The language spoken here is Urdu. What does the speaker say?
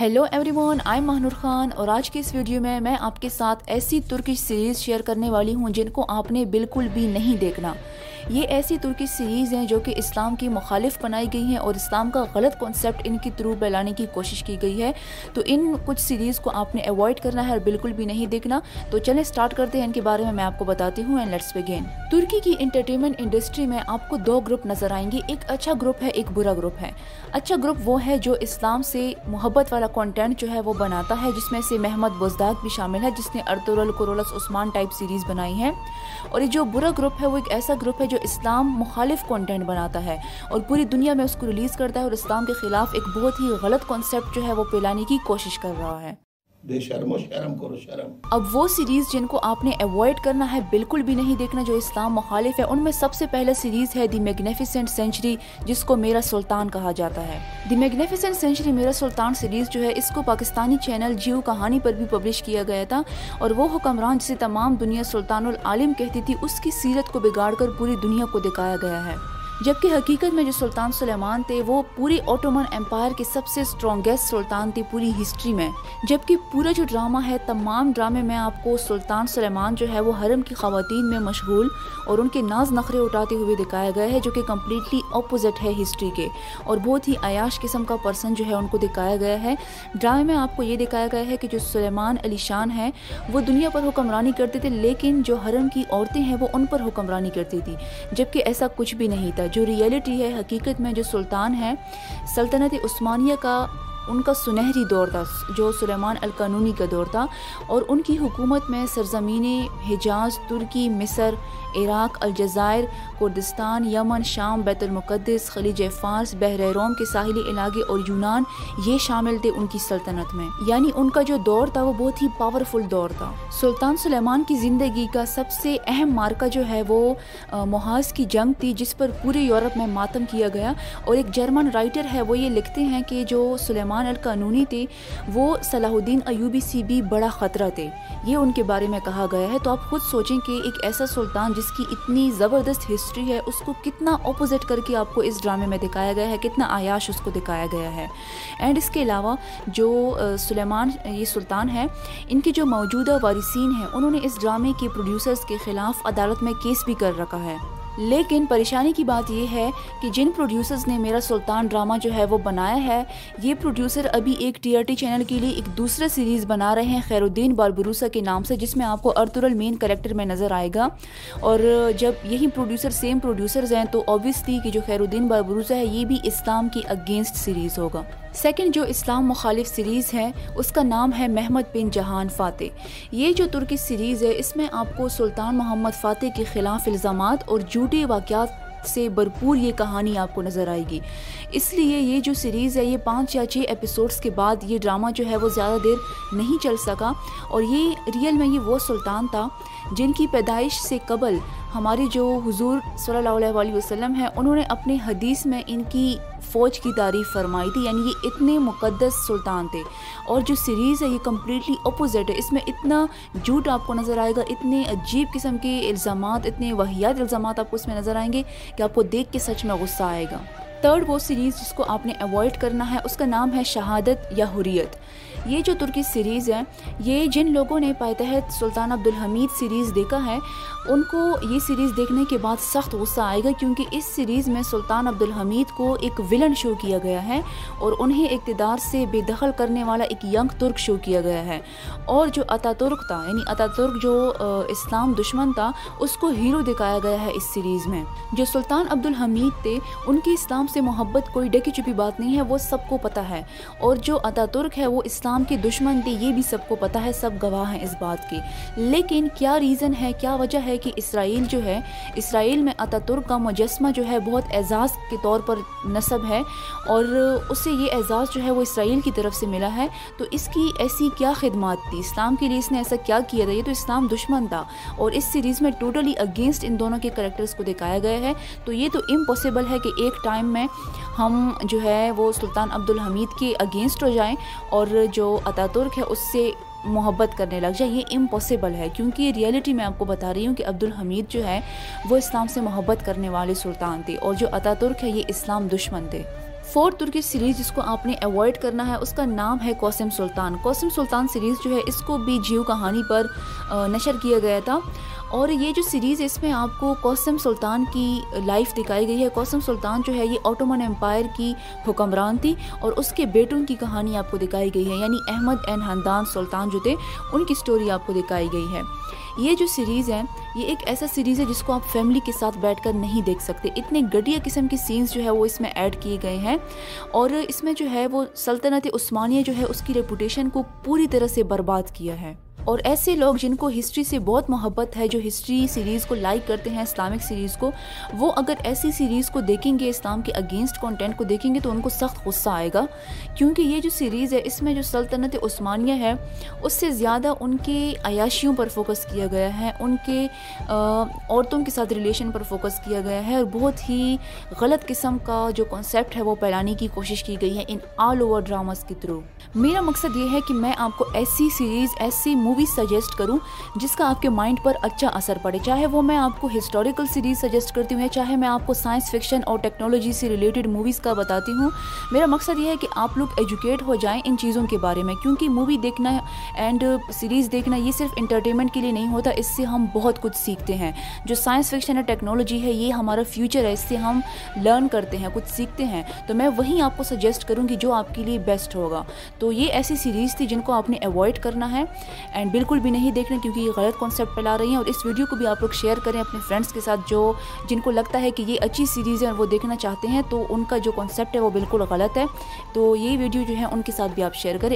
Hello everyone I Mahnoor Khan اور آج کے اس ویڈیو میں میں آپ کے ساتھ ایسی ترکش سیریز شیئر کرنے والی ہوں جن کو آپ نے بالکل بھی نہیں دیکھنا۔ یہ ایسی ترکی سیریز ہیں جو کہ اسلام کی مخالف بنائی گئی ہیں اور اسلام کا غلط کانسیپٹ ان کی تھرو پھیلانے کی کوشش کی گئی ہے۔ تو ان کچھ سیریز کو آپ نے اوائڈ کرنا ہے اور بالکل بھی نہیں دیکھنا۔ تو چلیں سٹارٹ کرتے ہیں، ان کے بارے میں میں آپ کو بتاتی ہوں اینڈ لیٹس بگین ترکی کی انٹرٹینمنٹ انڈسٹری میں آپ کو دو گروپ نظر آئیں گے۔ ایک اچھا گروپ ہے، ایک برا گروپ ہے۔ اچھا گروپ وہ ہے جو اسلام سے محبت والا کانٹینٹ جو ہے وہ بناتا ہے، جس میں سے محمد بزداد بھی شامل ہے، جس نے ارطرال کرولس عثمان ٹائپ سیریز بنائی ہے اور یہ جو برا گروپ ہے، وہ ایک ایسا گروپ ہے جو اسلام مخالف کانٹینٹ بناتا ہے۔ اور پوری دنیا میں اس کو ریلیز کرتا ہے اور اسلام کے خلاف ایک بہت ہی غلط کانسیپٹ جو ہے وہ پھیلانے کی کوشش کر رہا ہے۔ شرم و شرم کرو، شرم۔ اب وہ سیریز جن کو آپ نے اوائڈ کرنا ہے بالکل بھی نہیں دیکھنا، جو اسلام مخالف ہے، ان میں سب سے پہلا سیریز ہے دی میگنیفیسنٹ سینچری جس کو میرا سلطان کہا جاتا ہے۔ دی میگنیفیسنٹ سینچری میرا سلطان سیریز جو ہے، اس کو پاکستانی چینل جیو کہانی پر بھی پبلش کیا گیا تھا۔ اور وہ حکمران جسے تمام دنیا سلطان العالم کہتی تھی، اس کی سیرت کو بگاڑ کر پوری دنیا کو دکھایا گیا ہے۔ جبکہ حقیقت میں جو سلطان سلیمان تھے، وہ پوری اوٹومن امپائر کے سب سے اسٹرانگیسٹ سلطان تھے پوری ہسٹری میں۔ جبکہ پورا جو ڈرامہ ہے، تمام ڈرامے میں آپ کو سلطان سلیمان جو ہے، وہ حرم کی خواتین میں مشغول اور ان کے ناز نخرے اٹھاتے ہوئے دکھایا گیا ہے، جو کہ کمپلیٹلی اپوزٹ ہے ہسٹری کے۔ اور بہت ہی عیاش قسم کا پرسن جو ہے، ان کو دکھایا گیا ہے۔ ڈرامے میں آپ کو یہ دکھایا گیا ہے کہ جو سلیمان علی شان ہے وہ دنیا پر حکمرانی کرتے تھے، لیکن جو حرم کی عورتیں ہیں، وہ ان پر حکمرانی کرتی تھی جبکہ ایسا کچھ بھی نہیں تھا۔ جو ریئلٹی ہے حقیقت میں جو سلطان ہے سلطنت عثمانیہ کا ان کا سنہری دور تھا، جو سلیمان القانونی کا دور تھا، اور ان کی حکومت میں سرزمین حجاز، ترکی، مصر، عراق، الجزائر، کردستان، یمن، شام، بیت المقدس، خلیج فارس، بحر روم کے ساحلی علاقے اور یونان یہ شامل تھے ان کی سلطنت میں۔ یعنی ان کا جو دور تھا، وہ بہت ہی پاورفل دور تھا۔ سلطان سلیمان کی زندگی کا سب سے اہم مارکہ جو ہے، وہ محاذ کی جنگ تھی، جس پر پورے یورپ میں ماتم کیا گیا۔ اور ایک جرمن رائٹر ہے، وہ یہ لکھتے ہیں کہ جو سلیمان القانونی تھے، وہ صلاح الدین ایوبی سی بھی بڑا خطرہ تھے۔ یہ ان کے بارے میں کہا گیا ہے۔ تو آپ خود سوچیں کہ ایک ایسا سلطان جس کی اتنی زبردست ہسٹری ہے، اس کو کتنا اپوزٹ کر کے آپ کو اس ڈرامے میں دکھایا گیا ہے، کتنا عیاش اس کو دکھایا گیا ہے۔ اینڈ اس کے علاوہ جو سلیمان یہ سلطان ہے، ان کے جو موجودہ وارثین ہیں، انہوں نے اس ڈرامے کے پروڈیوسرز کے خلاف عدالت میں کیس بھی کر رکھا ہے۔ لیکن پریشانی کی بات یہ ہے کہ جن پروڈیوسرز نے میرا سلطان ڈرامہ جو ہے وہ بنایا ہے، یہ پروڈیوسر ابھی ایک ٹی آر ٹی چینل کے لیے ایک دوسرا سیریز بنا رہے ہیں خیر الدین باربروسا کے نام سے، جس میں آپ کو ارتر المین کریکٹر میں نظر آئے گا۔ اور جب یہی پروڈیوسر سیم پروڈیوسرز ہیں تو اوبیسلی کہ جو خیر الدین باربروسا ہے، یہ بھی اسلام کی اگینسٹ سیریز ہوگا۔ سیکنڈ جو اسلام مخالف سیریز ہے اس کا نام ہے محمد بن جہان فاتح۔ یہ جو ترکی سیریز ہے، اس میں آپ کو سلطان محمد فاتح کے خلاف الزامات اور جھوٹے واقعات سے بھرپور یہ کہانی آپ کو نظر آئے گی۔ اس لیے یہ جو سیریز ہے، یہ پانچ یا چھ ایپیسوڈس کے بعد یہ ڈرامہ جو ہے وہ زیادہ دیر نہیں چل سکا۔ اور یہ ریئل میں یہ وہ سلطان تھا جن کی پیدائش سے قبل ہمارے جو حضور صلی اللہ علیہ وسلم ہیں، انہوں نے اپنے حدیث میں ان کی فوج کی تعریف فرمائی تھی یعنی یہ اتنے مقدس سلطان تھے۔ اور جو سیریز ہے، یہ کمپلیٹلی اپوزٹ ہے۔ اس میں اتنا جھوٹ آپ کو نظر آئے گا، اتنے عجیب قسم کے الزامات، اتنے وحیات الزامات آپ کو اس میں نظر آئیں گے کہ آپ کو دیکھ کے سچ میں غصہ آئے گا۔ تھرڈ وہ سیریز جس کو آپ نے اوائڈ کرنا ہے، اس کا نام ہے شہادت یا حریت۔ یہ جو ترکی سیریز ہے یہ جن لوگوں نے پائتحت سلطان عبدالحمید سیریز دیکھا ہے، ان کو یہ سیریز دیکھنے کے بعد سخت غصہ آئے گا کیونکہ اس سیریز میں سلطان عبدالحمید کو ایک ولن شو کیا گیا ہے اور انہیں اقتدار سے بے دخل کرنے والا ایک ینگ ترک شو کیا گیا ہے۔ اور جو اتا ترک تھا یعنی اتا ترک جو اسلام دشمن تھا، اس کو ہیرو دکھایا گیا ہے اس سیریز میں۔ جو سلطان عبدالحمید تھے، ان کی اسلام سے محبت کوئی ڈکی چپی بات نہیں ہے، وہ سب کو پتہ ہے۔ اور جو اتا ترک ہے، وہ اسلام کے دشمن تھے یہ بھی سب کو پتہ ہے، سب گواہ ہیں اس بات کے۔ لیکن کیا ریزن ہے، کیا وجہ ہے کہ اسرائیل جو ہے، اسرائیل میں اتا ترک کا مجسمہ جو ہے بہت اعزاز کے طور پر نصب ہے اور اسے یہ اعزاز جو ہے وہ اسرائیل کی طرف سے ملا ہے۔ تو اس کی ایسی کیا خدمات تھی؟ اسلام کے لیے اس نے ایسا کیا کیا تھا؟ یہ تو اسلام دشمن تھا اور اس سیریز میں ٹوٹلی اگینسٹ ان دونوں کے کریکٹرز کو دکھایا گیا ہے۔ تو یہ تو امپاسبل ہے کہ ایک ٹائم میں ہم جو ہے وہ سلطان عبدالحمید کے اگینسٹ ہو جائیں اور جو جو ترک ہے، اس سے محبت کرنے لگ جائے یہ امپاسبل ہے۔ کیونکہ یہ ریئلٹی میں آپ کو بتا رہی ہوں کہ عبد الحمید جو ہے، وہ اسلام سے محبت کرنے والے سلطان تھے اور جو عطا ترک ہے، یہ اسلام دشمن تھے۔ فورتھ ترکی سیریز جس کو آپ نے اوائڈ کرنا ہے، اس کا نام ہے کوسم سلطان۔ کوسم سلطان سیریز جو ہے، اس کو بھی جیو کہانی پر نشر کیا گیا تھا۔ اور یہ جو سیریز اس میں آپ کو کوسم سلطان کی لائف دکھائی گئی ہے۔ کوسم سلطان جو ہے یہ آٹومن امپائر کی حکمران تھی اور اس کے بیٹوں کی کہانی آپ کو دکھائی گئی ہے۔ یعنی احمد این حمدان سلطان جو تھے، ان کی سٹوری آپ کو دکھائی گئی ہے۔ یہ جو سیریز ہے یہ ایک ایسا سیریز ہے جس کو آپ فیملی کے ساتھ بیٹھ کر نہیں دیکھ سکتے۔ اتنے گھٹیا قسم کی سینس جو ہے وہ اس میں ایڈ کیے گئے ہیں۔ اور اس میں جو ہے وہ سلطنت عثمانیہ جو ہے اس کی ریپوٹیشن کو پوری طرح سے برباد کیا ہے۔ اور ایسے لوگ جن کو ہسٹری سے بہت محبت ہے، جو ہسٹری سیریز کو لائک کرتے ہیں اسلامک سیریز کو، وہ اگر ایسی سیریز کو دیکھیں گے اسلام کے اگینسٹ کانٹینٹ کو دیکھیں گے، تو ان کو سخت غصہ آئے گا۔ کیونکہ یہ جو سیریز ہے، اس میں جو سلطنت عثمانیہ ہے، اس سے زیادہ ان کے عیاشیوں پر فوکس کیا گیا ہے۔ ان کے عورتوں کے ساتھ ریلیشن پر فوکس کیا گیا ہے۔ اور بہت ہی غلط قسم کا جو کانسیپٹ ہے، وہ پھیلانے کی کوشش کی گئی ہے ان آل اوور ڈراماز کے تھرو میرا مقصد یہ ہے کہ میں آپ کو ایسی سیریز ایسی مووی سجیسٹ کروں جس کا آپ کے مائنڈ پر اچھا اثر پڑے۔ چاہے وہ میں آپ کو ہسٹوریکل سیریز سجیسٹ کرتی ہوں یا چاہے میں آپ کو سائنس فکشن اور ٹیکنالوجی سے ریلیٹڈ موویز کا بتاتی ہوں، میرا مقصد یہ ہے کہ آپ لوگ ایجوکیٹ ہو جائیں ان چیزوں کے بارے میں۔ کیونکہ مووی دیکھنا اینڈ سیریز دیکھنا یہ صرف انٹرٹینمنٹ کے لیے نہیں ہوتا، اس سے ہم بہت کچھ سیکھتے ہیں۔ جو سائنس فکشن اور ٹیکنالوجی ہے، یہ ہمارا فیوچر ہے، اس سے ہم لرن کرتے ہیں، کچھ سیکھتے ہیں۔ تو میں وہیں آپ کو سجیسٹ کروں گی جو آپ کے لیے بیسٹ ہوگا۔ تو یہ ایسی سیریز تھی جن کو آپ نے اوائڈ کرنا ہے۔ اینڈ بالکل بھی نہیں دیکھنا کیونکہ یہ غلط کانسیپٹ پھیلا رہی ہیں اور اس ویڈیو کو بھی آپ لوگ شیئر کریں اپنے فرینڈس کے ساتھ جو جن کو لگتا ہے کہ یہ اچھی سیریز ہے اور وہ دیکھنا چاہتے ہیں، تو ان کا جو کانسیپٹ ہے وہ بالکل غلط ہے۔ تو یہ ویڈیو جو ہے ان کے ساتھ بھی آپ شیئر کریں۔